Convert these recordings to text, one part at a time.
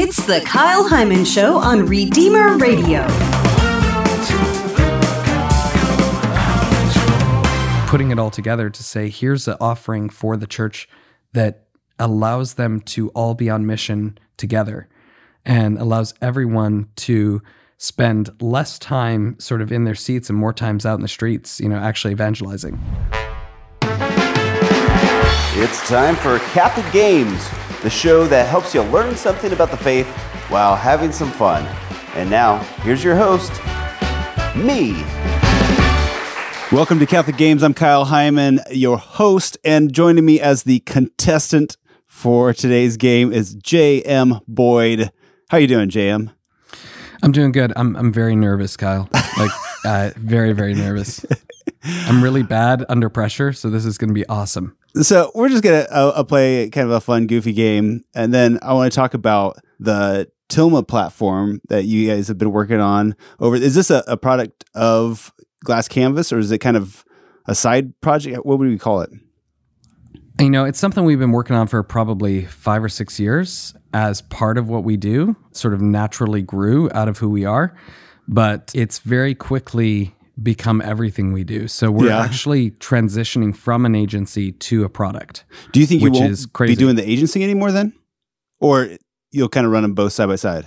It's the Kyle Heimann Show on Redeemer Radio. Putting it all together to say, here's an offering for the church that allows them to all be on mission together and allows everyone to spend less time sort of in their seats and more times out in the streets, you know, actually evangelizing. It's time for Catholic Games, the show that helps you learn something about the faith while having some fun. And now, here's your host, me. Welcome to Catholic Games. I'm Kyle Heimann, your host, and joining me as the contestant for today's game is J.M. Boyd. How are you doing, J.M.? I'm doing good. I'm I'm very nervous, Kyle. Like uh, very very nervous. I'm really bad under pressure, so this is going to be awesome. So we're just gonna uh, uh, play kind of a fun, goofy game, and then I want to talk about the Tilma platform that you guys have been working on. Over is this a, a product of Glass Canvas, or is it kind of a side project? What would we call it? You know, it's something we've been working on for probably five or six years as part of what we do, sort of naturally grew out of who we are, but it's very quickly become everything we do. So we're Yeah. actually transitioning from an agency to a product. Do you think you won't be doing the agency anymore then, or you'll kind of run them both side by side?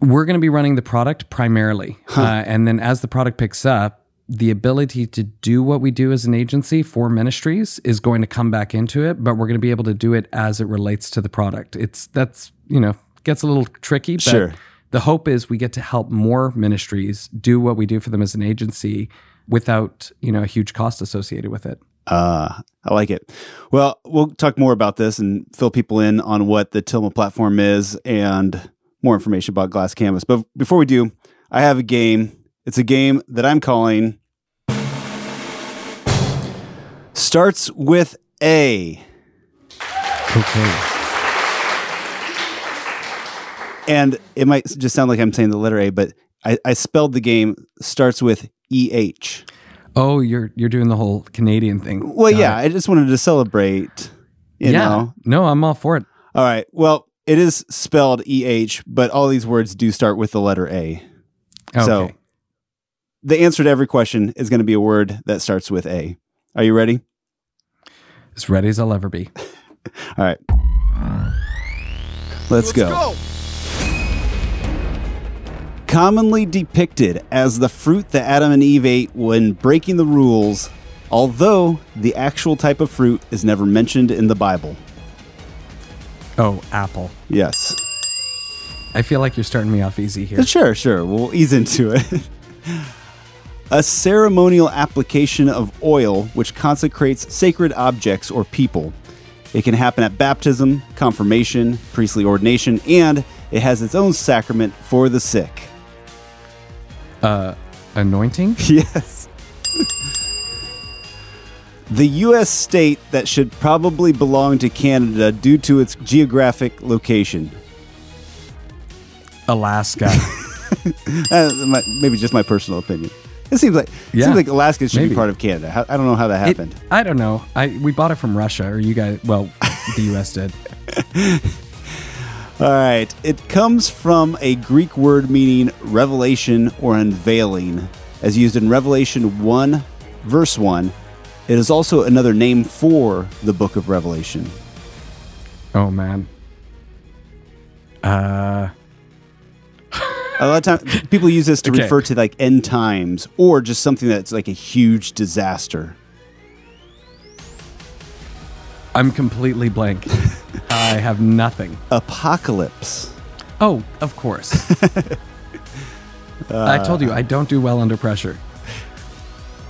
We're going to be running the product primarily. Uh, and then as the product picks up, the ability to do what we do as an agency for ministries is going to come back into it, but we're going to be able to do it as it relates to the product. It's that's, you know, gets a little tricky, but Sure. The hope is we get to help more ministries do what we do for them as an agency without, you know, a huge cost associated with it. Uh, I like it. Well, we'll talk more about this and fill people in on what the Tilma platform is and more information about Glass Canvas. But before we do, I have a game. It's a game that I'm calling Starts with A. Okay. And it might just sound like I'm saying the letter A, but I, I spelled the game starts with EH. Oh, you're you're doing the whole Canadian thing. Well, Got yeah, it. I just wanted to celebrate. You yeah. know, No, I'm all for it. All right. Well, it is spelled EH, but all these words do start with the letter A. Okay. So the answer to every question is going to be a word that starts with A. Are you ready? as ready as I'll ever be. All right. Let's, go. Commonly depicted as the fruit that Adam and Eve ate when breaking the rules, although the actual type of fruit is never mentioned in the Bible. Oh, apple. Yes. I feel like you're starting me off easy here. Uh, sure, sure. We'll ease into it. a ceremonial application of oil which consecrates sacred objects or people. It can happen at baptism, confirmation, priestly ordination, and it has its own sacrament for the sick. Uh, anointing? Yes. the U.S. state that should probably belong to Canada due to its geographic location. Alaska. Uh, my, maybe just my personal opinion. It seems like it Yeah, seems like Alaska should be part of Canada. How, I don't know how that It- happened. I don't know. I we bought it from Russia, or you guys. Well, the U.S. did. All right. It comes from a Greek word meaning revelation or unveiling, as used in Revelation 1, verse 1. It is also another name for the book of Revelation. Oh man. Uh, A lot of times, people use this to Okay. refer to like end times or just something that's like a huge disaster. I'm completely blank. I have nothing. Apocalypse. Oh, of course. I told you I don't do well under pressure.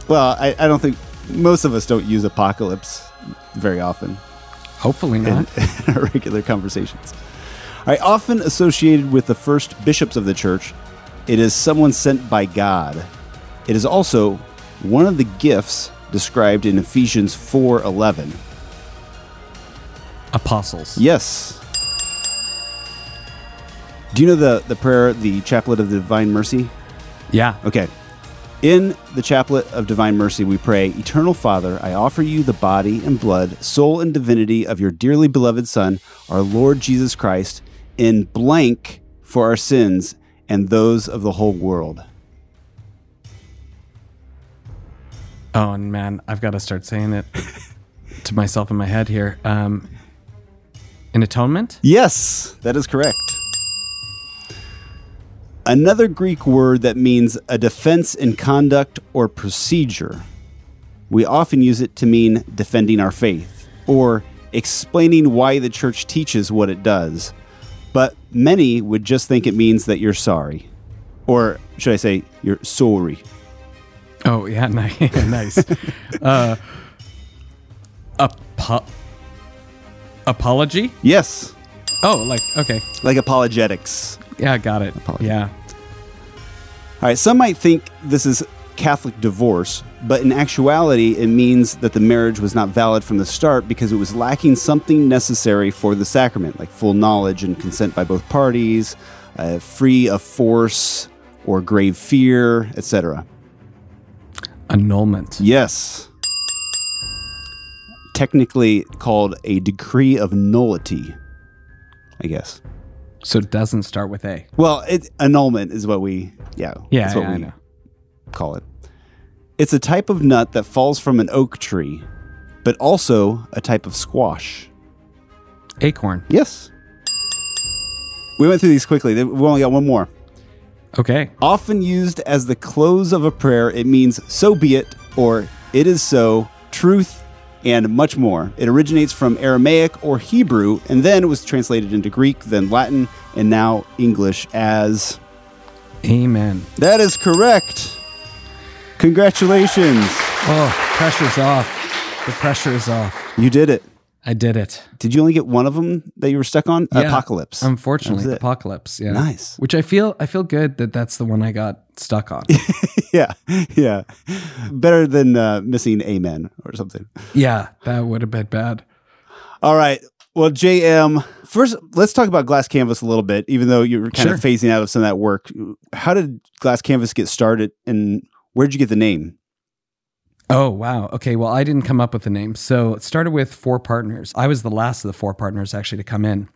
Well, I, I don't think most of us don't use apocalypse very often. Hopefully in, not. in our regular conversations. All right, often associated with the first bishops of the church, it is someone sent by God. It is also one of the gifts described in Ephesians 4:11. Apostles. Yes. Do you know the the prayer, the Chaplet of the Divine Mercy? Yeah. Okay. In the Chaplet of Divine Mercy, we pray, Eternal Father, I offer you the body and blood, soul and divinity of your dearly beloved Son, our Lord Jesus Christ, in blank for our sins and those of the whole world. Oh, and man, I've got to start saying it to myself in my head here. Um, an atonement? Yes, that is correct. Another Greek word that means a defense in conduct or procedure. We often use it to mean defending our faith or explaining why the church teaches what it does. But many would just think it means that you're sorry. Or should I say, you're sorry. Oh, yeah, nice. nice. uh, apo- apology? Yes, Oh, like, okay. like apologetics. Yeah, got it. Apology. Yeah. All right, some might think this is Catholic divorce, but in actuality, it means that the marriage was not valid from the start because it was lacking something necessary for the sacrament, like full knowledge and consent by both parties, uh, free of force or grave fear, etc. Annulment. Yes. Technically called a decree of nullity, I guess. So it doesn't start with A. Well, it, annulment is what we, yeah, Yeah, that's what yeah, we call it. It's a type of nut that falls from an oak tree, but also a type of squash. Acorn. Yes. We went through these quickly. We've only got one more. Okay. Often used as the close of a prayer, it means so be it or it is so, truth, and much more. It originates from Aramaic or Hebrew and then it was translated into Greek, then Latin, and now English as. Amen. That is correct. Congratulations. Oh, pressure's off. The pressure is off. You did it. I did it. Did you only get one of them that you were stuck on? Yeah. Apocalypse. Unfortunately, That was it. apocalypse. Yeah. Nice. Which I feel I feel good that that's the one I got stuck on. yeah, yeah. Better than uh, missing Amen or something. yeah, that would have been bad. All right. Well, JM, first, let's talk about Glass Canvas a little bit, even though you're kind of phasing out of some of that work. How did Glass Canvas get started and where did you get the name? Oh, wow. Okay. Well, I didn't come up with the name. So it started with four partners. I was the last of the four partners actually to come in.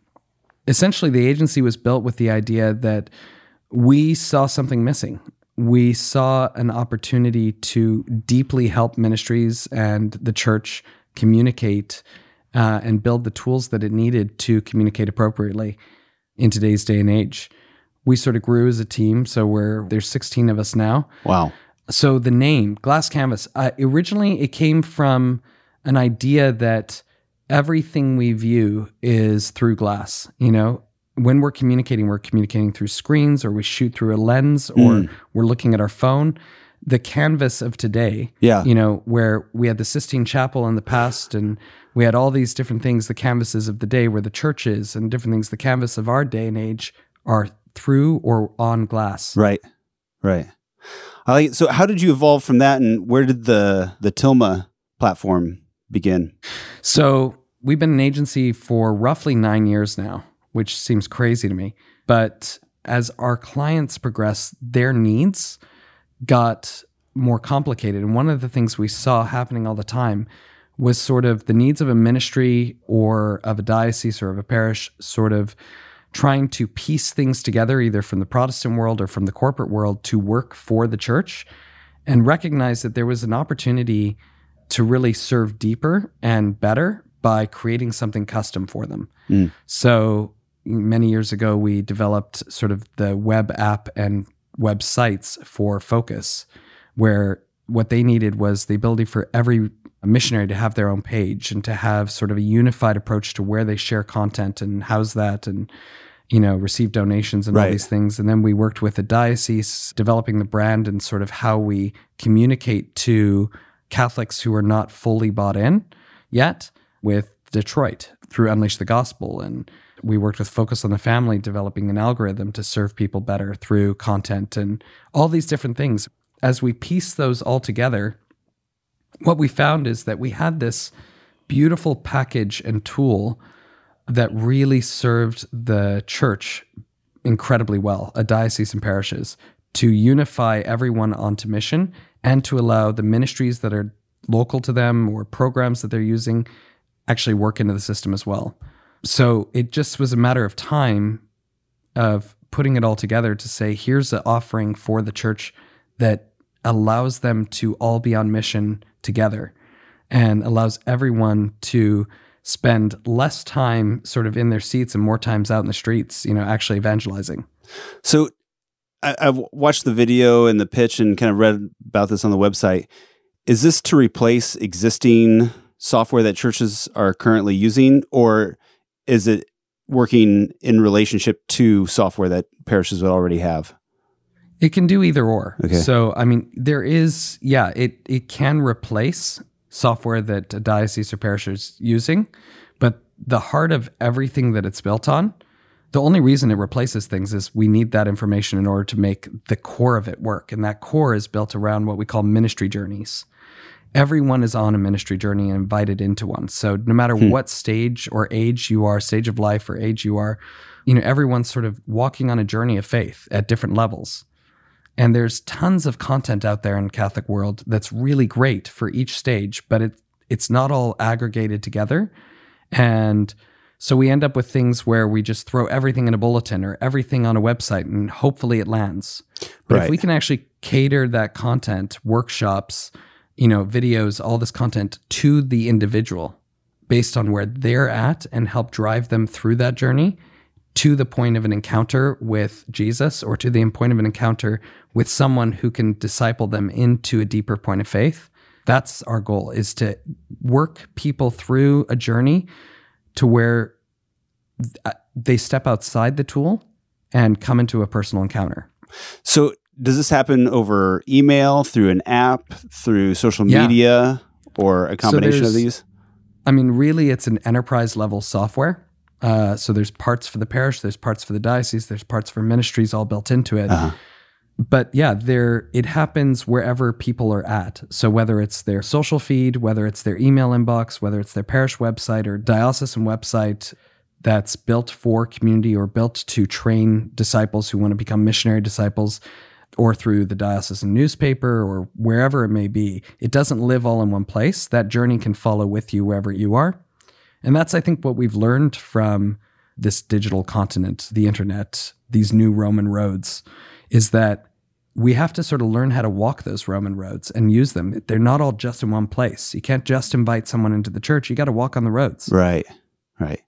Essentially, the agency was built with the idea that we saw something missing. We saw an opportunity to deeply help ministries and the church communicate uh, and build the tools that it needed to communicate appropriately in today's day and age. We sort of grew as a team. So we're there's 16 of us now. Wow. So the name Glass Canvas, uh, originally it came from an idea that everything we view is through glass. You know, when we're communicating, we're communicating through screens or we shoot through a lens or mm. we're looking at our phone. The canvas of today, Yeah. you know, where we had the Sistine Chapel in the past and we had all these different things, the canvases of the day where the church is and different things, the canvas of our day and age are through or on glass. Right. Right. I like it. So how did you evolve from that and where did the the Tilma platform begin? So we've been an agency for roughly nine years now, which seems crazy to me. But as our clients progressed, their needs got more complicated. And one of the things we saw happening all the time was sort of the needs of a ministry or of a diocese or of a parish sort of trying to piece things together, either from the Protestant world or from the corporate world, to work for the church and recognize that there was an opportunity to really serve deeper and better by creating something custom for them. Mm. So many years ago, we developed sort of the web app and websites for Focus, where what they needed was the ability for every missionary to have their own page and to have sort of a unified approach to where they share content and house that and you know receive donations and all these things. And then we worked with the diocese developing the brand and sort of how we communicate to catholics who are not fully bought in yet with detroit through unleash the gospel. And we worked with focus on the family developing an algorithm to serve people better through content and all these different things. As we piece those all together what we found is that we had this beautiful package and tool that really served the church incredibly well, a diocese and parishes, to unify everyone onto mission and to allow the ministries that are local to them or programs that they're using actually work into the system as well. So it just was a matter of time of putting it all together to say, here's an offering for the church that allows them to all be on mission together and allows everyone to spend less time sort of in their seats and more times out in the streets, you know, actually evangelizing. So I, have watched the video and the pitch and kind of read about this on the website. Is this to replace existing software that churches are currently using, or is it working in relationship to software that parishes would already have? It can do either or. Okay. So, I mean, there is, yeah, it, it can replace software that a diocese or parish is using, but the heart of everything that it's built on, the only reason it replaces things is we need that information in order to make the core of it work. And that core is built around what we call ministry journeys. Everyone is on a ministry journey and invited into one. So no matter hmm. what stage or age you are, stage of life or age you are, you know, everyone's sort of walking on a journey of faith at different levels. And there's tons of content out there in Catholic world that's really great for each stage, but it it's not all aggregated together. And so we end up with things where we just throw everything in a bulletin or everything on a website and hopefully it lands. But right. if we can actually cater that content, workshops, you know, videos, all this content to the individual based on where they're at and help drive them through that journey, to the point of an encounter with Jesus or to the point of an encounter with someone who can disciple them into a deeper point of faith. That's our goal is to work people through a journey to where uh, they step outside the tool and come into a personal encounter. So, does this happen over email, through an app, through social media, yeah. or a combination so of these? I mean, really, it's an enterprise level software. Uh, so there's parts for the parish, there's parts for the diocese, there's parts for ministries all built into it. Uh-huh. But yeah, there it happens wherever people are at. So whether it's their social feed, whether it's their email inbox, whether it's their parish website or diocesan website that's built for community or built to train disciples who want to become missionary disciples, or through the diocesan newspaper or wherever it may be, it doesn't live all in one place. That journey can follow with you wherever you are. And that's, I think, what we've learned from this digital continent, the internet, these new Roman roads, is that we have to sort of learn how to walk those Roman roads and use them. They're not all just in one place. You can't just invite someone into the church. You got to walk on the roads. Right, right.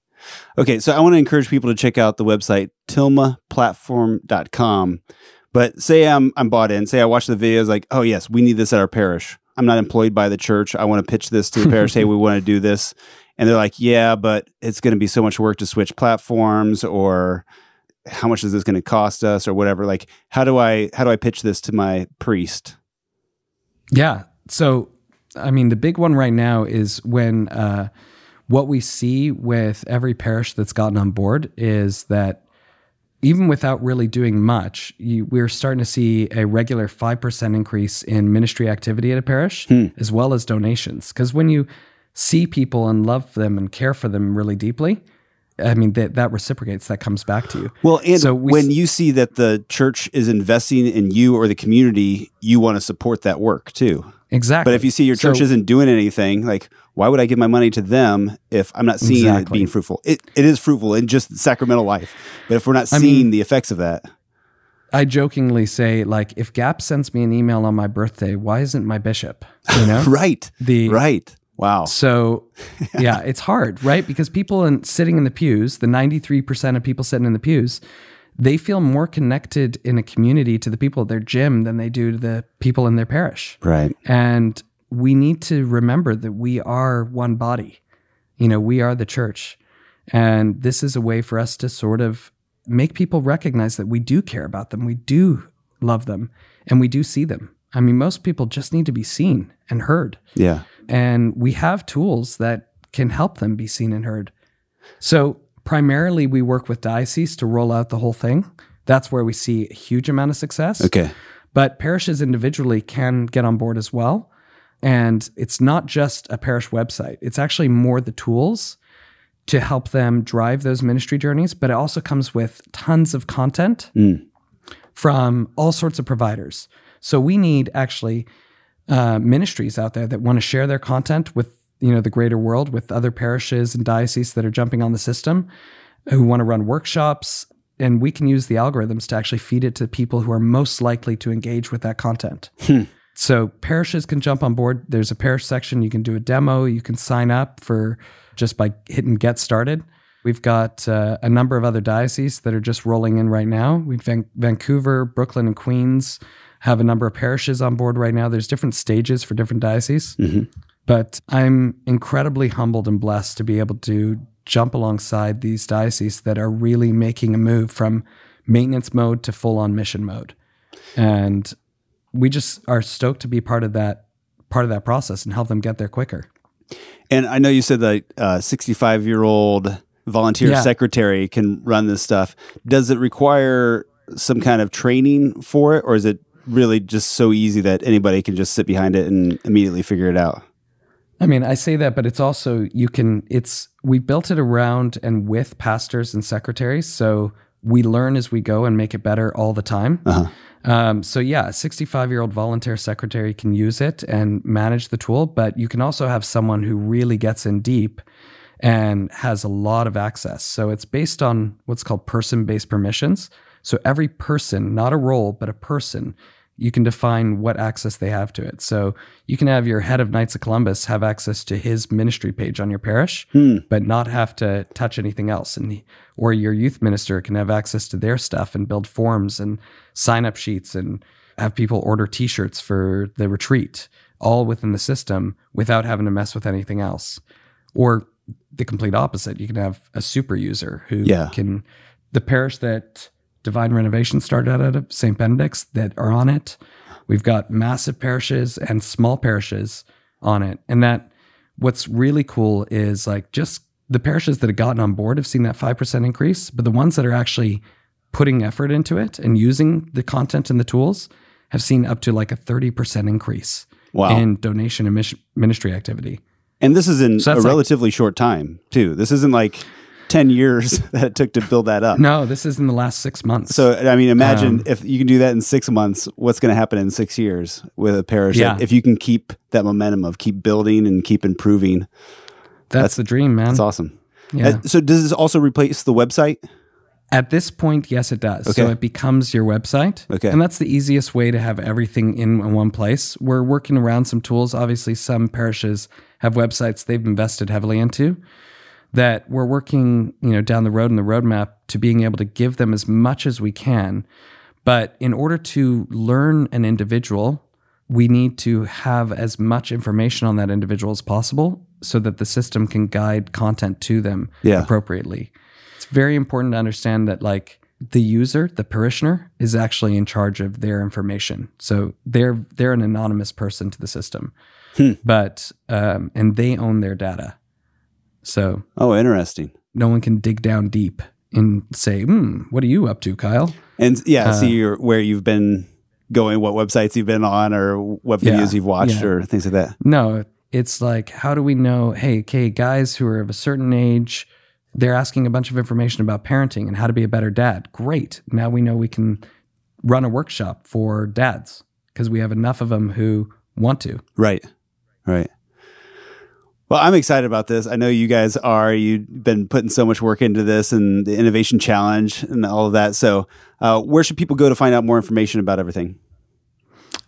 Okay, so I want to encourage people to check out the website tilmaplatform.com. But say I'm I'm bought in. Say I watch the videos like, oh yes, we need this at our parish. I'm not employed by the church. I want to pitch this to the parish. hey, we want to do this and they're like, yeah, but it's going to be so much work to switch platforms or how much is this going to cost us or whatever like how do i how do i pitch this to my priest yeah so i mean the big one right now is when uh, what we see with every parish that's gotten on board is that even without really doing much, you, we're starting to see a regular 5% increase in ministry activity at a parish, hmm. as well as donations. Because when you see people and love them and care for them really deeply, I mean that that reciprocates. That comes back to you. Well, and so we, when you see that the church is investing in you or the community, you want to support that work too. Exactly. But if you see your church so, isn't doing anything, like why would I give my money to them if I'm not seeing exactly. it being fruitful? It it is fruitful in just sacramental life, but if we're not seeing I mean, the effects of that. I jokingly say, like, if Gap sends me an email on my birthday, why isn't my bishop? You know, right? The right. Wow. So, yeah, it's hard, right? Because people in, sitting in the pews, the 93% of people sitting in the pews, they feel more connected in a community to the people at their gym than they do to the people in their parish. Right. And we need to remember that we are one body. You know, we are the church. And this is a way for us to sort of make people recognize that we do care about them, we do love them, and we do see them. I mean, most people just need to be seen and heard. Yeah. And we have tools that can help them be seen and heard. So, primarily, we work with dioceses to roll out the whole thing. That's where we see a huge amount of success. Okay. But parishes individually can get on board as well. And it's not just a parish website, it's actually more the tools to help them drive those ministry journeys, but it also comes with tons of content mm. from all sorts of providers. So we need actually uh, ministries out there that want to share their content with you know the greater world with other parishes and dioceses that are jumping on the system who want to run workshops and we can use the algorithms to actually feed it to people who are most likely to engage with that content. So parishes can jump on board. There's a parish section. You can do a demo. You can sign up for just by hitting get started. We've got uh, a number of other dioceses that are just rolling in right now. We've Van- Vancouver, Brooklyn, and Queens have a number of parishes on board right now. There's different stages for different dioceses. But I'm incredibly humbled and blessed to be able to jump alongside these dioceses that are really making a move from maintenance mode to full on mission mode. And we just are stoked to be part of that part of that process and help them get there quicker. And I know you said that uh, 65 year old volunteer Yeah. secretary can run this stuff. Does it require some kind of training for it, or is it really just so easy that anybody can just sit behind it and immediately figure it out? I mean, I say that, but it's also you can. It's we built it around and with pastors and secretaries, so we learn as we go and make it better all the time. Um, so yeah, a 65 year old volunteer secretary can use it and manage the tool, but you can also have someone who really gets in deep and has a lot of access. So it's based on what's called person based permissions. So every person, not a role, but a person, you can define what access they have to it. So you can have your head of Knights of Columbus have access to his ministry page on your parish, hmm. but not have to touch anything else. And or your youth minister can have access to their stuff and build forms and sign up sheets and have people order T-shirts for the retreat, all within the system without having to mess with anything else. Or the complete opposite. You can have a super user who Yeah. can the parish that Divine Renovation started out of St. Benedict's that are on it. We've got massive parishes and small parishes on it. And that what's really cool is like just the parishes that have gotten on board have seen that 5% increase, but the ones that are actually putting effort into it and using the content and the tools have seen up to like a 30% increase Wow. in donation and ministry activity. And this is in So a that's like- relatively short time, too. This isn't like 10 years that it took to build that up. No, this is in the last six months. So, I mean, imagine Um, if you can do that in six months, what's going to happen in six years with a parish? Yeah. If you can keep that momentum of keep building and keep improving, that's, the dream, man. That's awesome. Yeah. Uh, so, does this also replace the website? At this point, yes, it does. So it becomes your website. Okay. And that's the easiest way to have everything in one place. We're working around some tools. Obviously, some parishes have websites they've invested heavily into that we're working, you know, down the road in the roadmap to being able to give them as much as we can. But in order to learn an individual, we need to have as much information on that individual as possible so that the system can guide content to them Yeah. appropriately. It's very important to understand that like the user, the parishioner is actually in charge of their information. So they're they're an anonymous person to the system. But um, and they own their data. So Oh, interesting. no one can dig down deep and say, "Hmm, what are you up to, Kyle?" And yeah, Uh, see your, where you've been going, what websites you've been on, or what Yeah, videos you've watched, yeah. or things like that. No, it's like, how do we know? Hey, okay, guys who are of a certain age, they're asking a bunch of information about parenting and how to be a better dad. Great. Now we know we can run a workshop for dads because we have enough of them who want to. Right. Right. Well, I'm excited about this. I know you guys are. You've been putting so much work into this and the innovation challenge and all of that. So, uh, where should people go to find out more information about everything?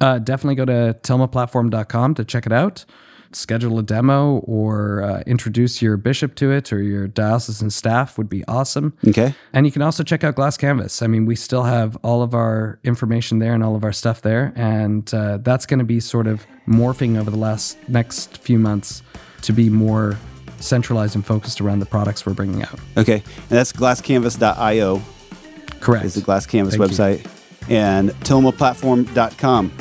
Uh, definitely go to tilmaplatform.com to check it out. Schedule a demo or uh, introduce your bishop to it or your diocesan staff would be awesome. Okay. And you can also check out Glass Canvas. I mean, we still have all of our information there and all of our stuff there, and uh, that's going to be sort of morphing over the last next few months to be more centralized and focused around the products we're bringing out. Okay. And that's glasscanvas.io Correct. is the Glass Canvas Thank you. website and tilmaplatform.com.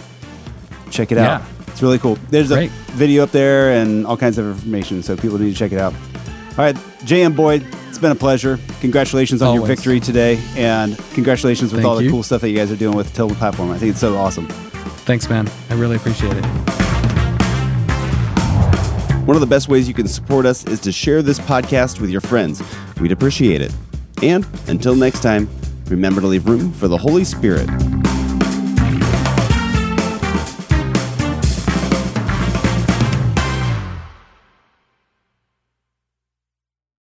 Check it out. Yeah. It's really cool. There's a video up there and all kinds of information. So people need to check it out. All right. JM Boyd, it's been a pleasure. Congratulations on your victory today. And congratulations with Thank all the you. cool stuff that you guys are doing with Tilma Platform. I think it's so awesome. Thanks, man. I really appreciate it. One of the best ways you can support us is to share this podcast with your friends. We'd appreciate it. And until next time, remember to leave room for the Holy Spirit.